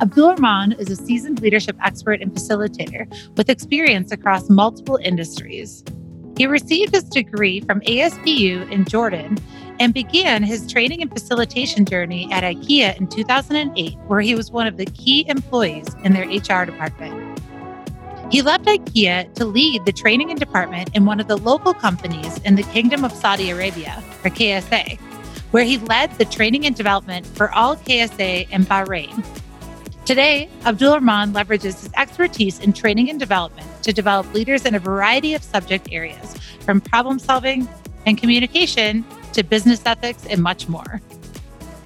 Abdul Rahman is a seasoned leadership expert and facilitator with experience across multiple industries. He received his degree from ASPU in Jordan and began his training and facilitation journey at IKEA in 2008, where he was one of the key employees in their HR department. He left IKEA to lead the training and department in one of the local companies in the Kingdom of Saudi Arabia, or KSA, where he led the training and development for all KSA in Bahrain. Today, Abdul Rahman leverages his expertise in training and development to develop leaders in a variety of subject areas, from problem solving and communication to business ethics and much more.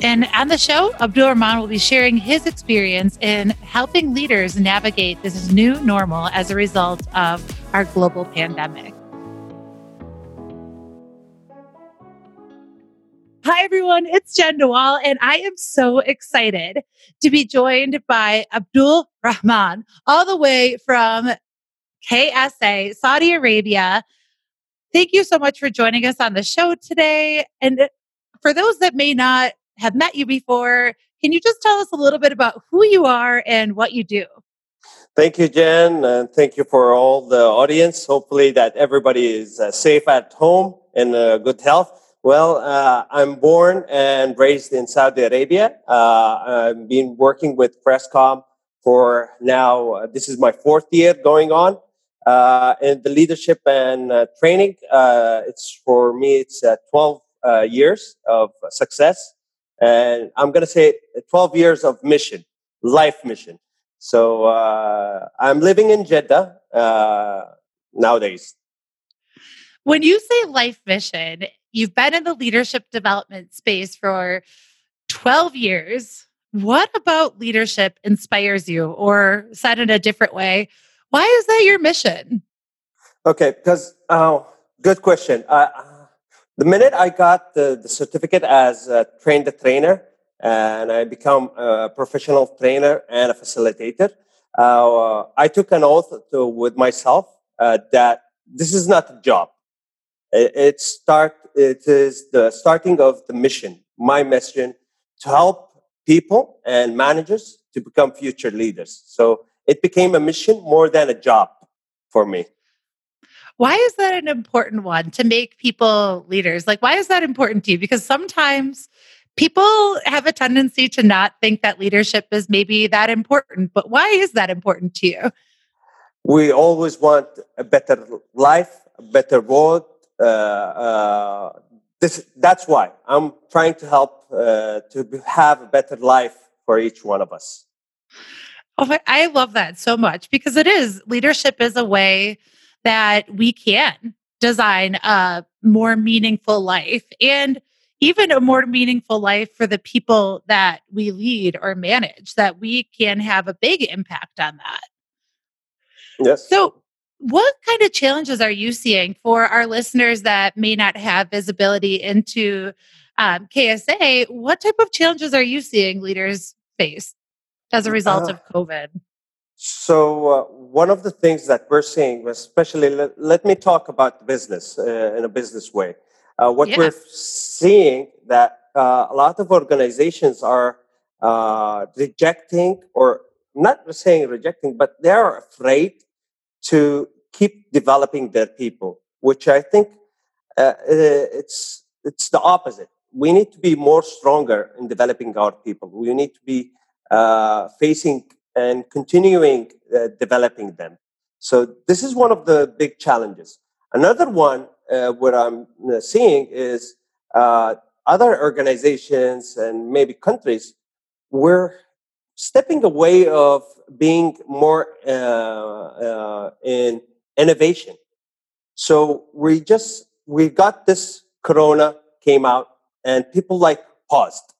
And on the show, Abdul Rahman will be sharing his experience in helping leaders navigate this new normal as a result of our global pandemic. Hi, everyone. It's Jenn DeWall, and I am so excited to be joined by Abdul Rahman, all the way from KSA, Saudi Arabia. Thank you so much for joining us on the show today. And for those that may not have met you before, can you just tell us a little bit about who you are and what you do? Thank you, Jenn, and thank you for all the audience. Hopefully, that everybody is uh, safe at home and uh, good health. Well, uh, I'm born and raised in Saudi Arabia. Uh, I've been working with Crestcom for now. Uh, this is my fourth year going on uh, in the leadership and uh, training. Uh, it's for me, it's uh, 12 uh, years of success. And I'm going to say 12 years of mission, life mission. So uh, I'm living in Jeddah nowadays. When you say life mission, you've been in the leadership development space for 12 years. What about leadership inspires you? Or said in a different way, why is that your mission? Okay, because oh, good question. Uh, the minute I got the, the certificate as a trained trainer, and I become a professional trainer and a facilitator, uh, I took an oath to, with myself uh, that this is not a job. It, start. It is the starting of the mission. My mission to help people and managers to become future leaders. So it became a mission more than a job for me. Why is that an important one to make people leaders? Like, why is that important to you? Because sometimes people have a tendency to not think that leadership is maybe that important, but why is that important to you? We always want a better life, a better world. Uh, uh, this, that's why I'm trying to help uh, to have a better life for each one of us. Oh, I love that so much because it is leadership is a way that we can design a more meaningful life and even a more meaningful life for the people that we lead or manage, that we can have a big impact on that. Yes. So, what kind of challenges are you seeing for our listeners that may not have visibility into um, KSA? What type of challenges are you seeing leaders face? as a result uh, of COVID? So, uh, one of the things that we're seeing, especially, let, let me talk about business uh, in a business way. Uh, what yeah. we're seeing that uh, a lot of organizations are uh, rejecting, or not saying rejecting, but they are afraid to keep developing their people, which I think it's it's the opposite. We need to be more stronger in developing our people. We need to be uh, facing and continuing uh, developing them. So this is one of the big challenges. Another one, uh, what I'm uh, seeing is uh, other organizations and maybe countries we're stepping away of being more uh, in innovation. So we just we got this Corona came out and people like paused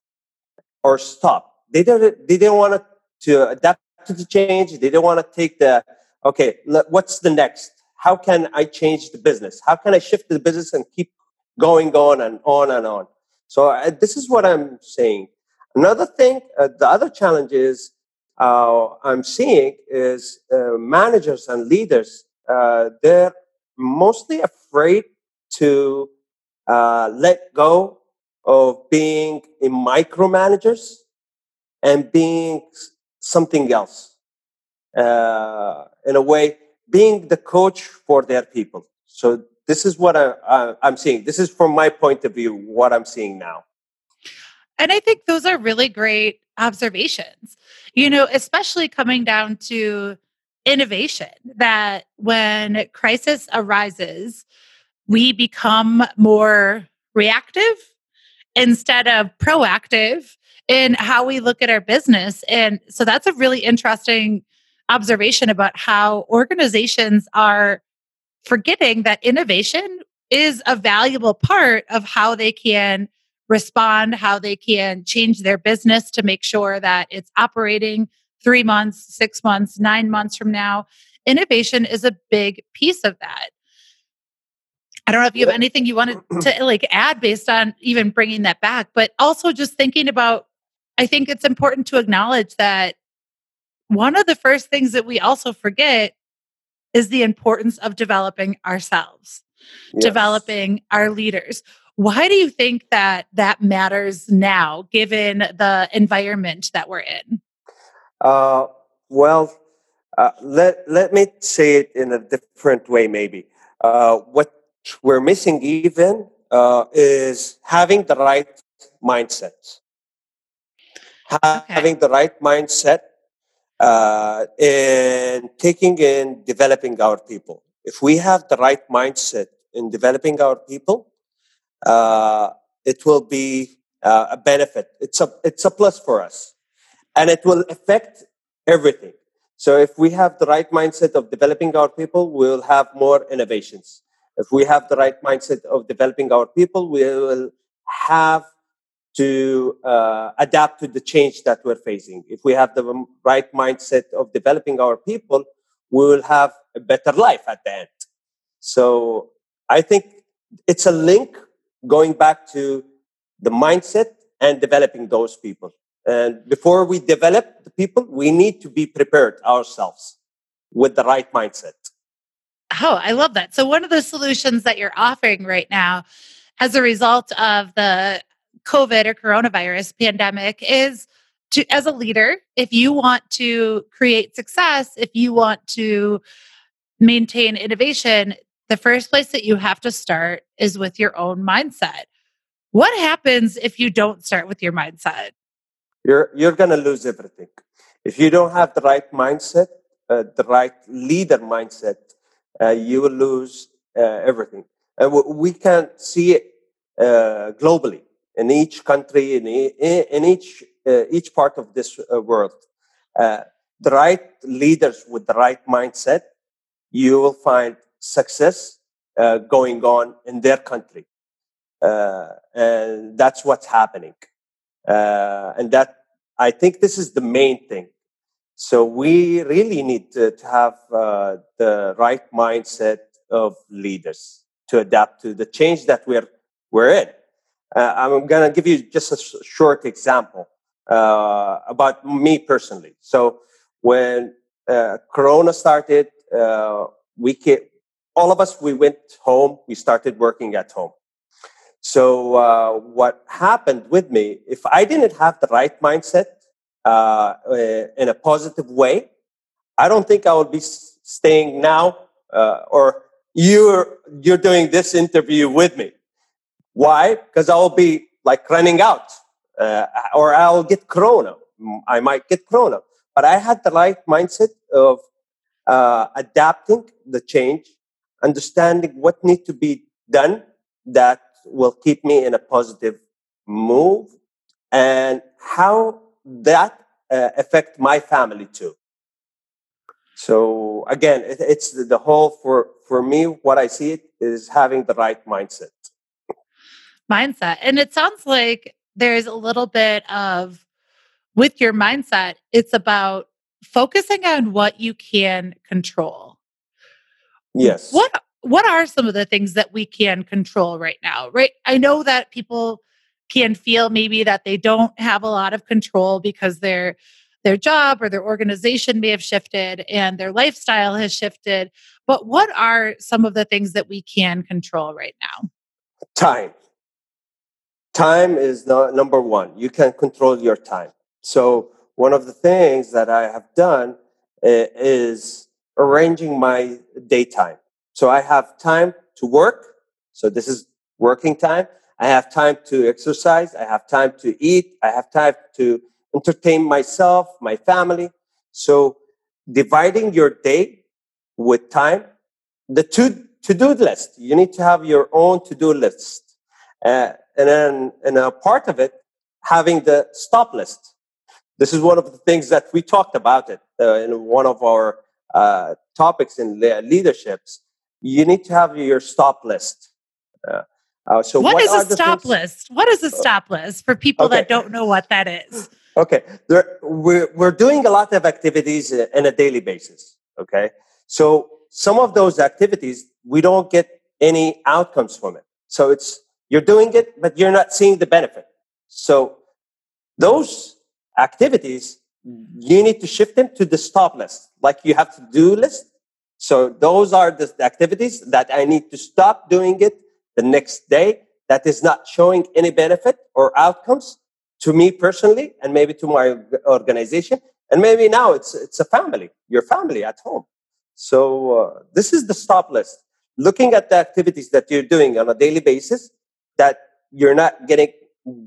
or stopped they didn't they didn't want to adapt to the change. They didn't want to take the okay. What's the next? How can I change the business? How can I shift the business and keep going on and on and on? So uh, this is what I'm saying. Another thing, uh, the other challenge is uh, I'm seeing is uh, managers and leaders. Uh, they're mostly afraid to uh, let go of being a micromanagers and being something else. Uh, in a way, being the coach for their people. So this is what I, I'm seeing. This is from my point of view, what I'm seeing now. And I think those are really great observations, you know, especially coming down to innovation that when crisis arises, we become more reactive instead of proactive in how we look at our business. And so that's a really interesting observation about how organizations are forgetting that innovation is a valuable part of how they can respond, how they can change their business to make sure that it's operating three months, six months, nine months from now. Innovation is a big piece of that. I don't know if you have anything you wanted to like add based on even bringing that back, but also just thinking about I think it's important to acknowledge that one of the first things that we also forget is the importance of developing ourselves, yes. developing our leaders. Why do you think that that matters now, given the environment that we're in? Uh, well, uh, let let me say it in a different way. Maybe uh, what we're missing even uh, is having the right mindset. Okay. Having the right mindset uh, and taking in developing our people. If we have the right mindset in developing our people, uh, it will be uh, a benefit. It's a it's a plus for us, and it will affect everything. So if we have the right mindset of developing our people, we'll have more innovations. If we have the right mindset of developing our people, we will have to uh, adapt to the change that we're facing. If we have the right mindset of developing our people, we will have a better life at the end. So I think it's a link going back to the mindset and developing those people. And before we develop the people, we need to be prepared ourselves with the right mindset. Oh, I love that. So, one of the solutions that you're offering right now as a result of the COVID or coronavirus pandemic is to, as a leader, if you want to create success, if you want to maintain innovation, the first place that you have to start is with your own mindset. What happens if you don't start with your mindset? You're you're going to lose everything. If you don't have the right mindset, uh, the right leader mindset, uh, you will lose uh, everything. And we can see it uh, globally in each country, in, in each, uh, each part of this world. The right leaders with the right mindset, you will find success uh, going on in their country. Uh, and that's what's happening. Uh, and that, I think this is the main thing. So we really need to, to have the right mindset of leaders to adapt to the change that we're, we're in. Uh, I'm going to give you just a sh- short example uh, about me personally. So when uh, Corona started, uh, we all of us we went home. We started working at home. So uh, what happened with me? If I didn't have the right mindset uh, in a positive way, I don't think I would be staying now, or you're you're doing this interview with me why? Because I'll be like running out, uh, or I'll get corona. I might get corona. But I had the right mindset of uh, adapting the change, understanding what needs to be done that will keep me in a positive move, and how that uh, affect my family too. So again, it, it's the whole for for me. What I see it is having the right mindset mindset. And it sounds like there's a little bit of, with your mindset, it's about focusing on what you can control. Yes. What what are some of the things that we can control right now? Right? I know that people can feel maybe that they don't have a lot of control because their their job or their organization may have shifted and their lifestyle has shifted. But what are some of the things that we can control right now? Time time is the number one. You can control your time. So one of the things that I have done uh, is arranging my daytime. So I have time to work. So this is working time. I have time to exercise. I have time to eat. I have time to entertain myself, my family. So dividing your day with time, the two to-do list. You need to have your own to-do list. Uh, and then, and a part of it, having the stop list. This is one of the things that we talked about it uh, in one of our uh, topics in leaderships. You need to have your stop list. Uh, uh, so what, what is a stop things? list? What is a stop list for people okay. that don't know what that is? Okay, there, we're, we're doing a lot of activities in a daily basis. Okay, so some of those activities we don't get any outcomes from it. So it's you're doing it, but you're not seeing the benefit. So those activities you need to shift them to the stop list, like you have to do list. So those are the activities that I need to stop doing it the next day that is not showing any benefit or outcomes to me personally and maybe to my organization. And maybe now it's it's a family your family at home. So uh, this is the stop list. Looking at the activities that you're doing on a daily basis that you're not getting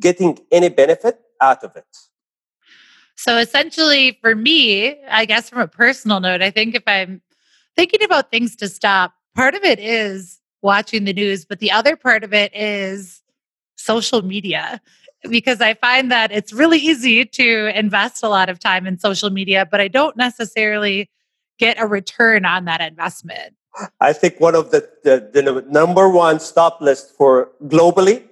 getting any benefit out of it. So essentially for me i guess from a personal note i think if i'm thinking about things to stop part of it is watching the news, but the other part of it is social media because I find that it's really easy to invest a lot of time in social media, but I don't necessarily get a return on that investment. I think one of the, the, the number one stop list for globally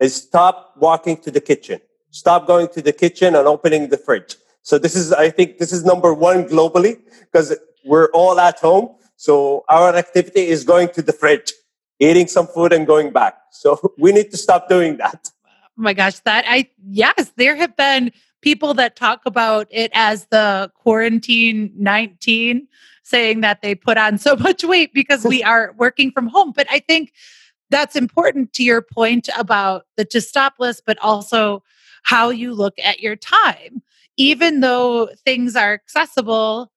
is stop walking to the kitchen. Stop going to the kitchen and opening the fridge. So this is, I think this is number one globally because we're all at home. So our activity is going to the fridge eating some food and going back. So we need to stop doing that. Oh my gosh, that I yes, there have been people that talk about it as the quarantine 19 saying that they put on so much weight because we are working from home. But I think that's important to your point about the to stop list, but also how you look at your time. Even though things are accessible,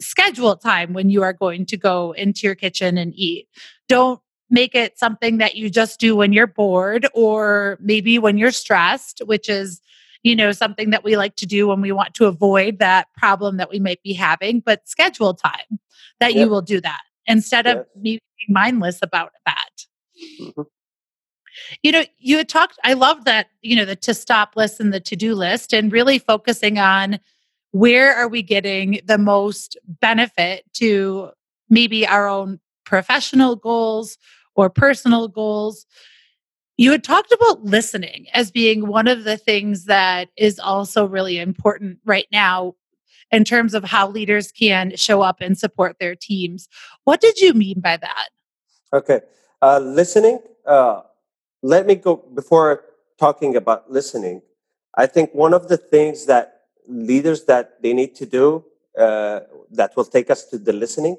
schedule time when you are going to go into your kitchen and eat. Don't make it something that you just do when you're bored or maybe when you're stressed, which is, you know, something that we like to do when we want to avoid that problem that we might be having, but schedule time that yep. you will do that instead yes. of being mindless about that. Mm-hmm. You know, you had talked, I love that, you know, the to stop list and the to do list and really focusing on where are we getting the most benefit to maybe our own professional goals or personal goals. You had talked about listening as being one of the things that is also really important right now in terms of how leaders can show up and support their teams. What did you mean by that? Okay. Uh, listening, uh, let me go before talking about listening. I think one of the things that leaders that they need to do uh, that will take us to the listening,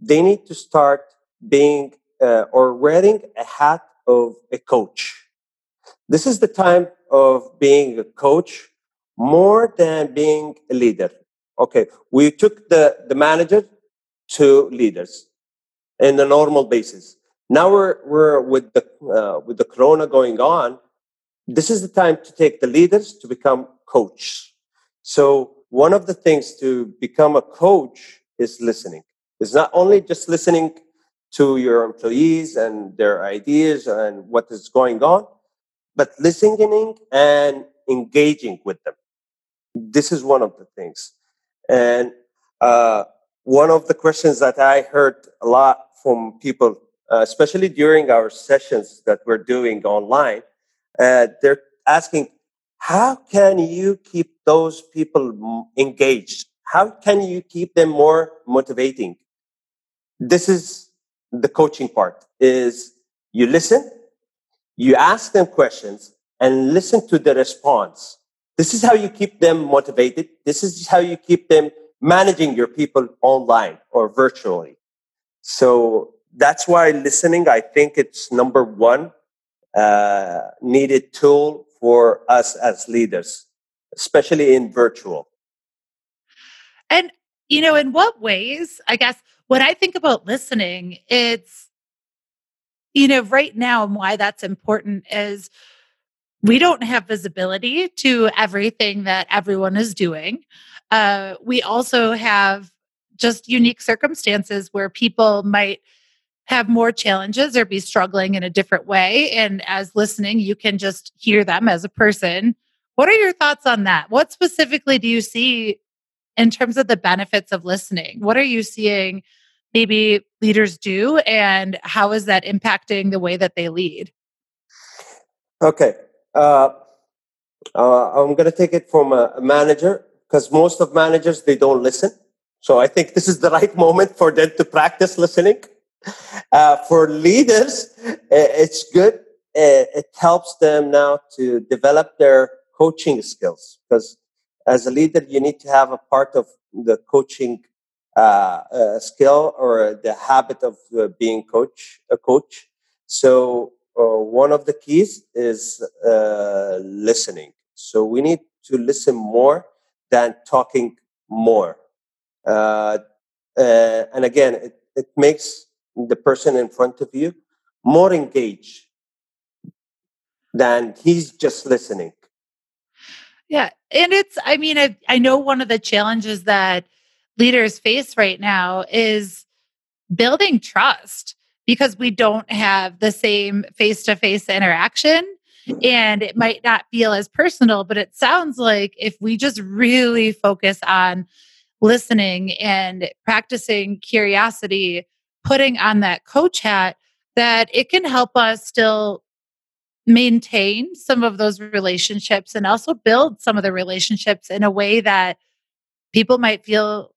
they need to start being uh, or wearing a hat of a coach. This is the time of being a coach more than being a leader. Okay, we took the, the manager to leaders in a normal basis. Now we're, we're with the, uh, with the corona going on. This is the time to take the leaders to become coach. So one of the things to become a coach is listening. It's not only just listening to your employees and their ideas and what is going on, but listening and engaging with them. This is one of the things. And uh, one of the questions that I heard a lot from people, uh, especially during our sessions that we're doing online, uh, they're asking, how can you keep those people engaged? How can you keep them more motivating? This is the coaching part is you listen, you ask them questions, and listen to the response. This is how you keep them motivated. This is how you keep them managing your people online or virtually. So that's why listening, I think it's number one uh, needed tool for us as leaders, especially in virtual. And, you know, in what ways, I guess, when I think about listening, it's, you know, right now, and why that's important is we don't have visibility to everything that everyone is doing. Uh, we also have just unique circumstances where people might have more challenges or be struggling in a different way. And as listening, you can just hear them as a person. What are your thoughts on that? What specifically do you see in terms of the benefits of listening? What are you seeing maybe leaders do, and how is that impacting the way that they lead? Okay. Uh, uh, I'm going to take it from a, a manager because most of managers they don't listen. So I think this is the right moment for them to practice listening. Uh, for leaders, it's good. It helps them now to develop their coaching skills because as a leader, you need to have a part of the coaching uh, uh, skill or the habit of uh, being coach a coach. So uh, one of the keys is uh, listening. So we need to listen more than talking more. Uh, and again, it, it makes the person in front of you more engaged than he's just listening. Yeah. And it's, I mean, I, I know one of the challenges that leaders face right now is building trust because we don't have the same face to face interaction. And it might not feel as personal, but it sounds like if we just really focus on listening and practicing curiosity, putting on that coach hat, that it can help us still maintain some of those relationships and also build some of the relationships in a way that people might feel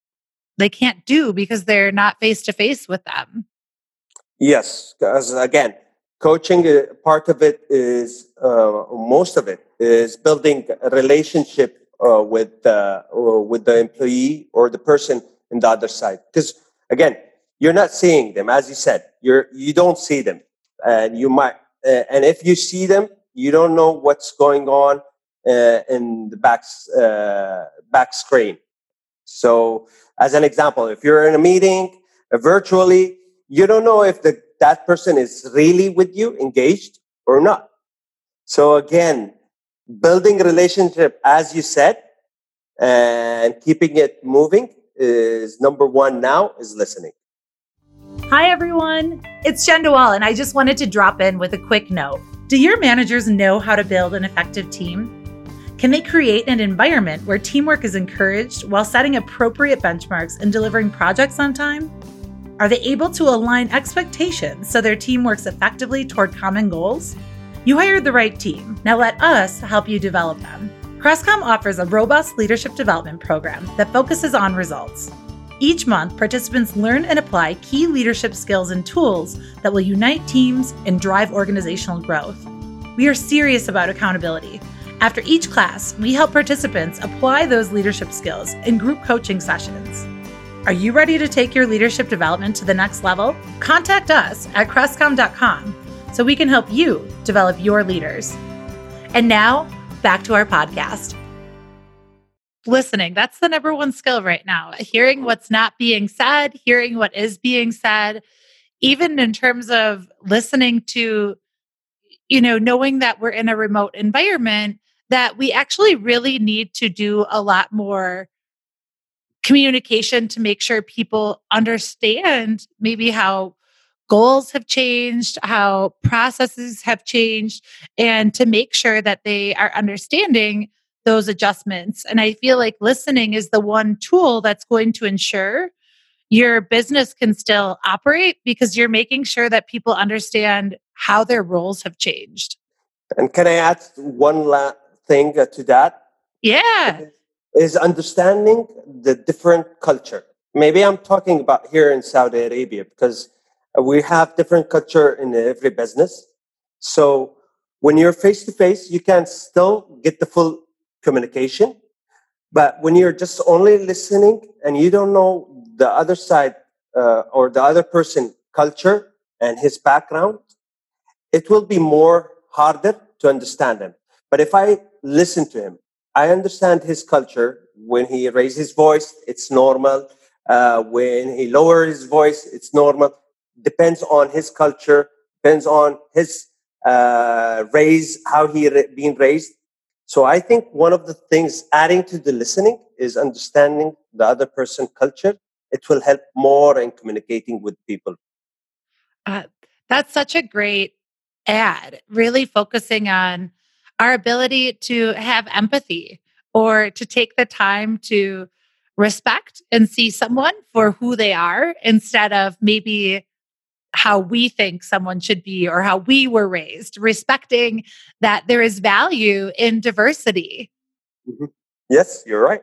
they can't do because they're not face to face with them. Yes, because again, coaching uh, part of it is uh, most of it is building a relationship uh, with uh, with the employee or the person in the other side. Because again, you're not seeing them, as you said. You're you don't see them, and you might uh, and if you see them, you don't know what's going on uh, in the back uh, back screen. So, as an example, if you're in a meeting uh, virtually, you don't know if the, that person is really with you, engaged or not. So again, building relationship, as you said, and keeping it moving is number one now is listening. Hi, everyone. It's Jenn DeWall, and I just wanted to drop in with a quick note. Do your managers know how to build an effective team? Can they create an environment where teamwork is encouraged while setting appropriate benchmarks and delivering projects on time? Are they able to align expectations so their team works effectively toward common goals? You hired the right team. Now let us help you develop them. Crestcom offers a robust leadership development program that focuses on results. Each month, participants learn and apply key leadership skills and tools that will unite teams and drive organizational growth. We are serious about accountability. After each class, we help participants apply those leadership skills in group coaching sessions. Are you ready to take your leadership development to the next level? Contact us at crestcom.com so we can help you develop your leaders. And now, back to our podcast listening. That's the number one skill right now. Hearing what's not being said, hearing what is being said, even in terms of listening to, you know, knowing that we're in a remote environment, that we actually really need to do a lot more communication to make sure people understand maybe how goals have changed, how processes have changed, and to make sure that they are understanding those adjustments. And I feel like listening is the one tool that's going to ensure your business can still operate because you're making sure that people understand how their roles have changed. And can I add one last thing uh, to that? Yeah. Is understanding the different culture. Maybe I'm talking about here in Saudi Arabia because we have different culture in every business. So when you're face to face, you can still get the full communication. But when you're just only listening and you don't know the other side uh, or the other person culture and his background, it will be more harder to understand him. But if I listen to him I understand his culture. When he raises his voice, it's normal. Uh, when he lowers his voice, it's normal. Depends on his culture, depends on his uh, raise, how he re- been raised. So I think one of the things adding to the listening is understanding the other person culture. It will help more in communicating with people. Uh, that's such a great ad, really focusing on our ability to have empathy or to take the time to respect and see someone for who they are instead of maybe how we think someone should be or how we were raised, respecting that there is value in diversity. Mm-hmm. Yes, you're right.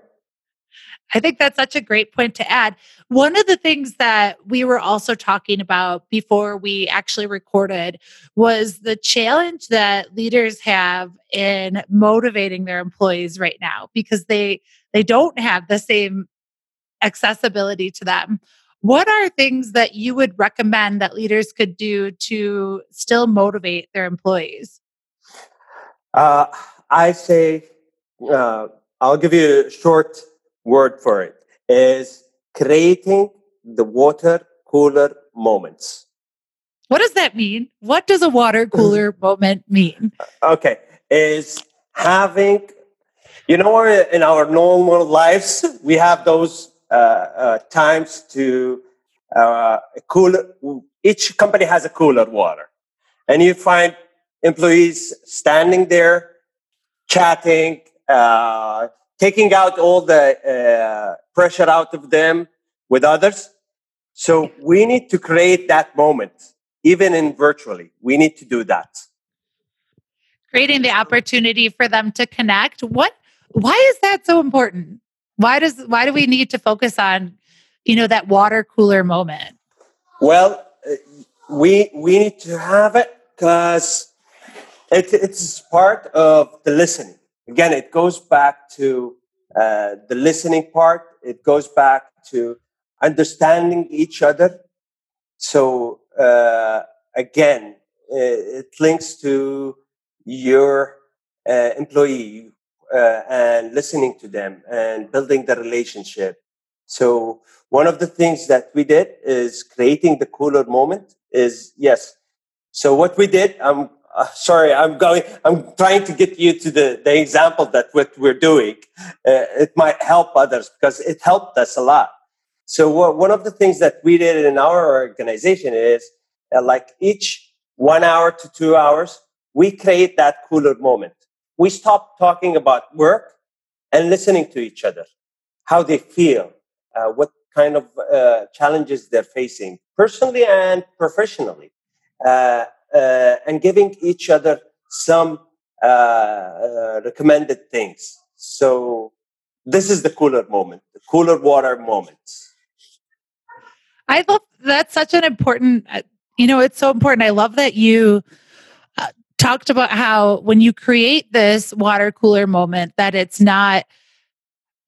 I think that's such a great point to add. One of the things that we were also talking about before we actually recorded was the challenge that leaders have in motivating their employees right now because they they don't have the same accessibility to them. What are things that you would recommend that leaders could do to still motivate their employees? Uh, I say, uh, I'll give you a short word for it is creating the water cooler moments. What does that mean? What does a water cooler moment mean? Okay, is having, you know, in our normal lives, we have those times to uh, cooler. Each company has a cooler water, and you find employees standing there, chatting, uh, taking out all the uh, pressure out of them with others. So we need to create that moment, even in virtually. We need to do that. Creating the opportunity for them to connect. What? Why is that so important? Why does? Why do we need to focus on, you know, that water cooler moment? Well, uh, we we need to have it because it, it's part of the listening again, it goes back to uh, the listening part. It goes back to understanding each other. So uh, again, it links to your uh, employee uh, and listening to them and building the relationship. So one of the things that we did is creating the cooler moment. Is yes. So what we did, I'm uh, sorry, I'm going, I'm trying to get you to the, the example that what we're doing. Uh, it might help others because it helped us a lot. So one of the things that we did in our organization is uh, like each one hour to two hours, we create that cooler moment. We stop talking about work and listening to each other, how they feel, uh, what kind of uh, challenges they're facing personally and professionally. Uh, uh, and giving each other some uh, uh, recommended things. So this is the cooler moment, the cooler water moment. I love that's such an important, you know, it's so important. I love that you talked about how when you create this water cooler moment, that it's not,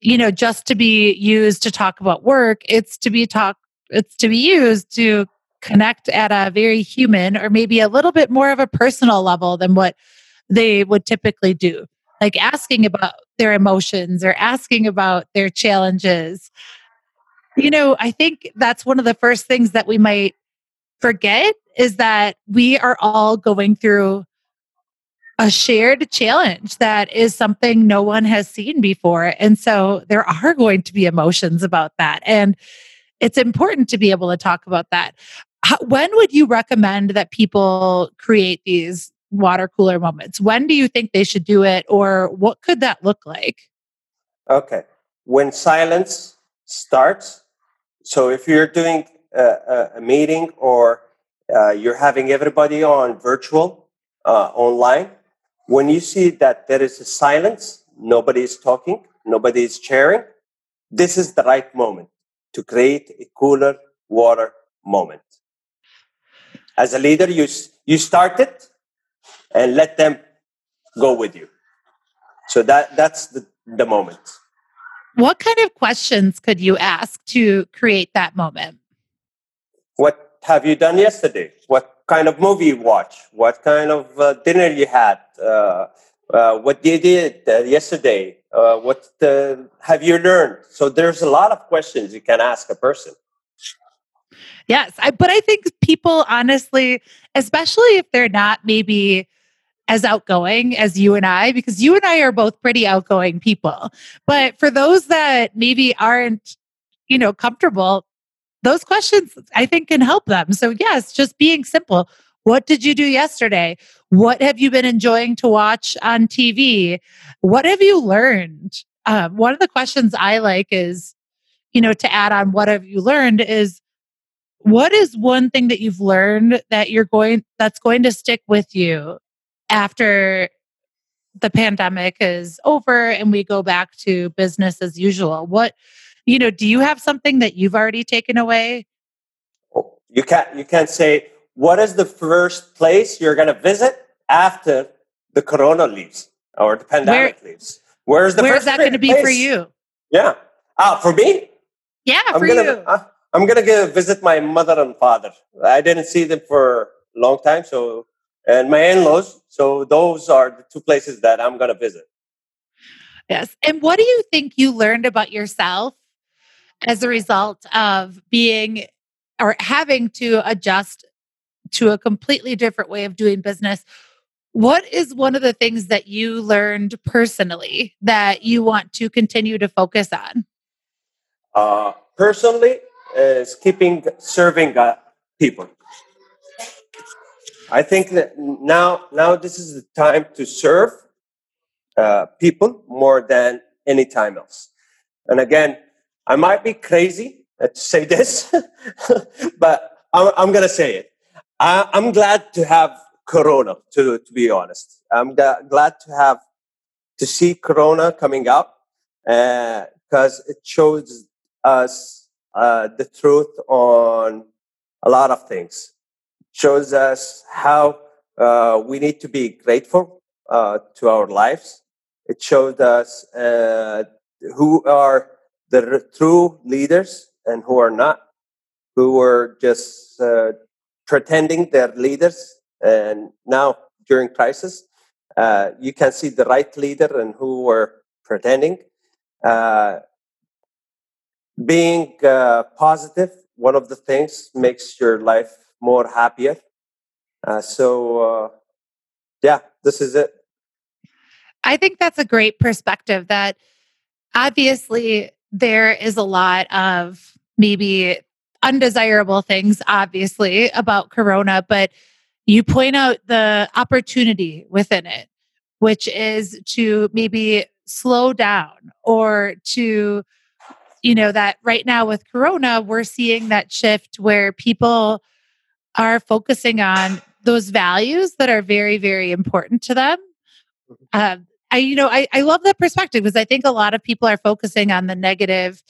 you know, just to be used to talk about work. It's to be talk. It's to be used to connect at a very human or maybe a little bit more of a personal level than what they would typically do. Like asking about their emotions or asking about their challenges. You know, I think that's one of the first things that we might forget is that we are all going through a shared challenge that is something no one has seen before. And so there are going to be emotions about that. And it's important to be able to talk about that. How, when would you recommend that people create these water cooler moments? When do you think they should do it, or what could that look like? Okay. When silence starts, so if you're doing a, a meeting or uh, you're having everybody on virtual, uh, online, when you see that there is a silence, nobody is talking, nobody is sharing, this is the right moment to create a cooler water moment. As a leader, you, you start it and let them go with you. So that, that's the, the moment. What kind of questions could you ask to create that moment? What have you done yesterday? What kind of movie you watch? What kind of uh, dinner you had? Uh, uh, what you did uh, yesterday? Uh, what the, have you learned? So there's a lot of questions you can ask a person. Yes, I, but I think people honestly, especially if they're not maybe as outgoing as you and I, because you and I are both pretty outgoing people. But for those that maybe aren't, you know, comfortable, those questions I think can help them. So, yes, just being simple. What did you do yesterday? What have you been enjoying to watch on TV? What have you learned? Um, one of the questions I like is, you know, to add on what have you learned is what is one thing that you've learned that you're going that's going to stick with you after the pandemic is over and we go back to business as usual what you know do you have something that you've already taken away you can't you can't say what is the first place you're going to visit after the corona leaves or the pandemic Where, leaves where's the where's that going to be for you yeah ah for me yeah I'm for gonna, you uh, i'm going to go visit my mother and father i didn't see them for a long time so and my in-laws. So those are the two places that I'm going to visit. Yes. And what do you think you learned about yourself as a result of being or having to adjust to a completely different way of doing business? What is one of the things that you learned personally that you want to continue to focus on? Uh, personally, is keeping serving uh, people. I think that now, now this is the time to serve uh, people more than any time else. And again, I might be crazy to say this, but I'm, I'm going to say it. I, am glad to have Corona, to, to be honest. I'm g- glad to have to see Corona coming up because uh, it shows us uh, the truth on a lot of things shows us how uh, we need to be grateful uh, to our lives. It showed us uh, who are the true leaders and who are not, who were just uh, pretending they're leaders. And now, during crisis, uh, you can see the right leader and who were pretending. Uh, being positive, one of the things makes your life more happier. Uh, so, uh, yeah, this is it. I think that's a great perspective that obviously there is a lot of maybe undesirable things, obviously, about Corona, but you point out the opportunity within it, which is to maybe slow down or to, you know, that right now with Corona, we're seeing that shift where people are focusing on those values that are very, very important to them. Uh, I, you know, I, I love that perspective because I think a lot of people are focusing on the negative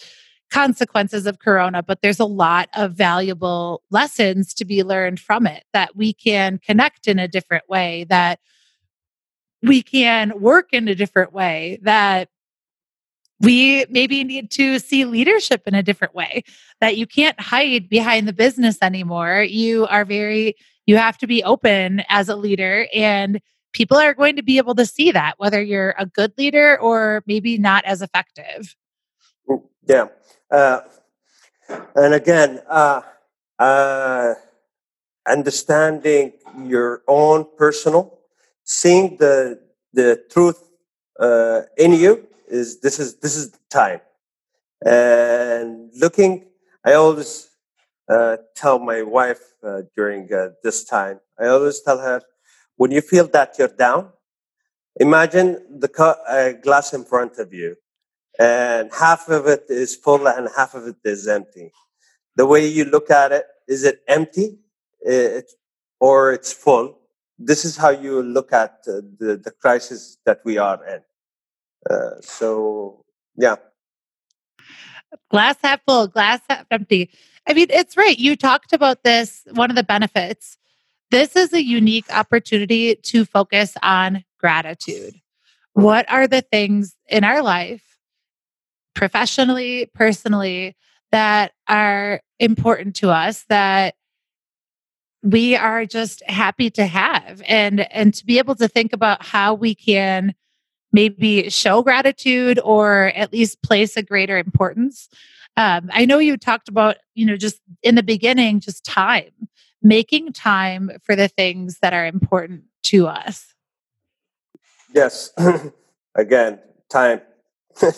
consequences of corona but there's a lot of valuable lessons to be learned from it that we can connect in a different way that we can work in a different way that we maybe need to see leadership in a different way that you can't hide behind the business anymore. You are very you have to be open as a leader and people are going to be able to see that whether you're a good leader or maybe not as effective. Mm, yeah. Uh, and again uh, uh, understanding your own personal seeing the the truth uh, in you is this is this is the time. And looking i always uh, tell my wife uh, during uh, this time i always tell her when you feel that you're down imagine the cu- glass in front of you and half of it is full and half of it is empty the way you look at it is it empty it, or it's full this is how you look at uh, the, the crisis that we are in uh, so yeah. Glass half full, glass half empty. I mean, it's right. You talked about this, one of the benefits. This is a unique opportunity to focus on gratitude. What are the things in our life, professionally, personally, that are important to us that we are just happy to have and and to be able to think about how we can maybe show gratitude or at least place a greater importance. Um, I know you talked about, you know, just in the beginning, just time, making time for the things that are important to us. Yes. Again, time.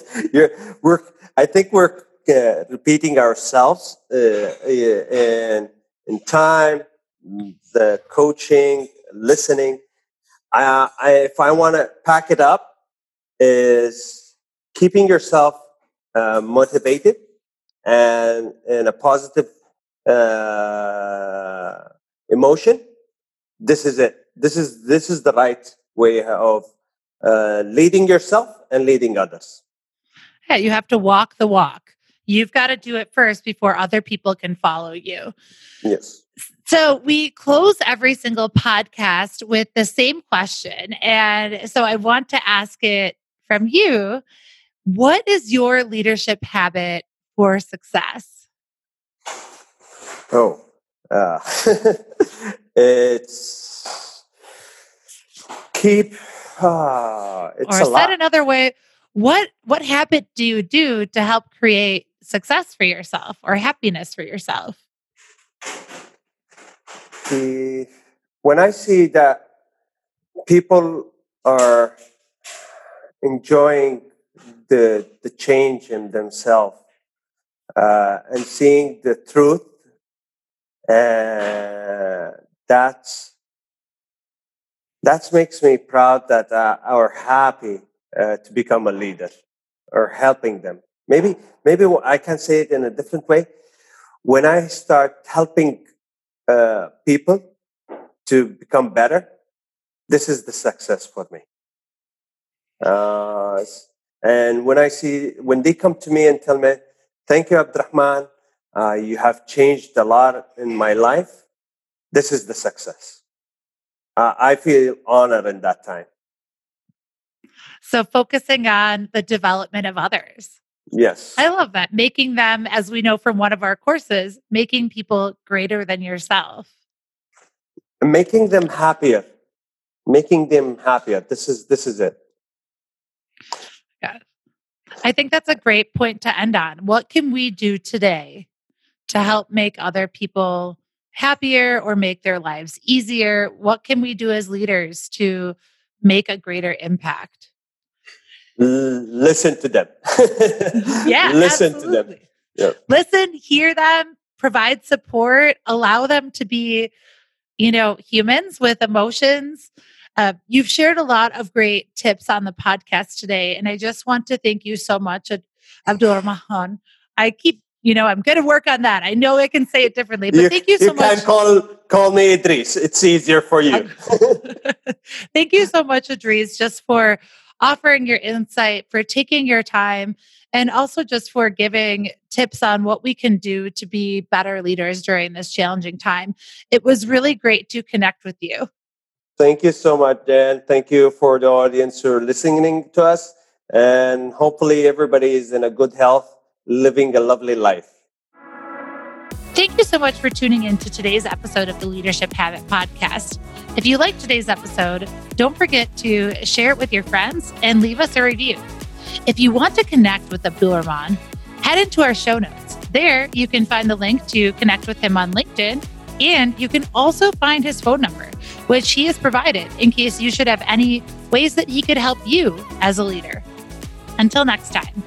We're, I think we're uh, repeating ourselves uh, in, in time, the coaching, listening. I, I, if I want to pack it up, is keeping yourself uh, motivated and in a positive uh, emotion. This is it. This is this is the right way of uh, leading yourself and leading others. Yeah, you have to walk the walk. You've got to do it first before other people can follow you. Yes. So we close every single podcast with the same question. And so I want to ask it from you. What is your leadership habit for success? Oh, uh, it's keep. Uh, it's or said another way, what what habit do you do to help create success for yourself or happiness for yourself? The, when I see that people are enjoying the the change in themselves uh, and seeing the truth, uh, that's that makes me proud that uh, are happy uh, to become a leader or helping them. Maybe maybe I can say it in a different way. When I start helping uh, people to become better, this is the success for me. Uh, and when I see when they come to me and tell me, "Thank you, Abdulrahman, uh, you have changed a lot in my life," this is the success. Uh, I feel honored in that time. So focusing on the development of others. Yes. I love that. Making them, as we know from one of our courses, making people greater than yourself. Making them happier. Making them happier. This is this is it. Yeah. I think that's a great point to end on. What can we do today to help make other people happier or make their lives easier? What can we do as leaders to make a greater impact? listen to them. yeah, listen absolutely. to them. Yeah. Listen, hear them, provide support, allow them to be, you know, humans with emotions. Uh, you've shared a lot of great tips on the podcast today, and I just want to thank you so much, Abdulrahman. I keep, you know, I'm going to work on that. I know I can say it differently, but you, thank you so you much. You can call call me Edrees. It's easier for you. thank you so much, Edrees, just for offering your insight, for taking your time, and also just for giving tips on what we can do to be better leaders during this challenging time. It was really great to connect with you. Thank you so much, Dan. Thank you for the audience who are listening to us. And hopefully, everybody is in a good health, living a lovely life. Thank you so much for tuning in to today's episode of the Leadership Habit Podcast. If you liked today's episode, don't forget to share it with your friends and leave us a review. If you want to connect with Abdul head into our show notes. There, you can find the link to connect with him on LinkedIn, and you can also find his phone number, which he has provided in case you should have any ways that he could help you as a leader. Until next time.